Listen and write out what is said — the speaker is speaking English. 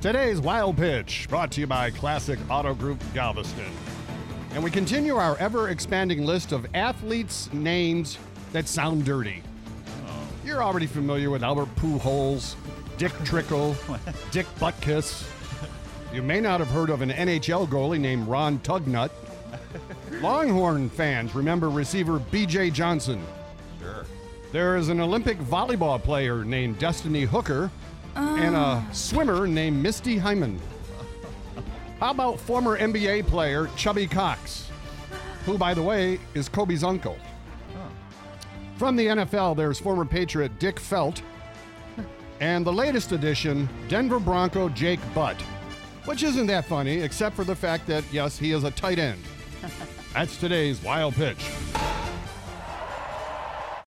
Today's Wild Pitch brought to you by Classic Auto Group Galveston. And we continue our ever expanding list of athletes' names that sound dirty. You're already familiar with Albert Pujols, Dick Trickle, Dick Butkus. You may not have heard of an NHL goalie named Ron Tugnutt. Longhorn fans remember receiver BJ Johnson. Sure. There is an Olympic volleyball player named Destiny Hooker and a oh. swimmer named Misty Hyman. How about former NBA player Chubby Cox, who, by the way, is Kobe's uncle? From the NFL, there's former Patriot Dick Felt, and the latest addition, Denver Bronco Jake Butt, which isn't that funny, except for the fact that, yes, he is a tight end. That's today's wild pitch.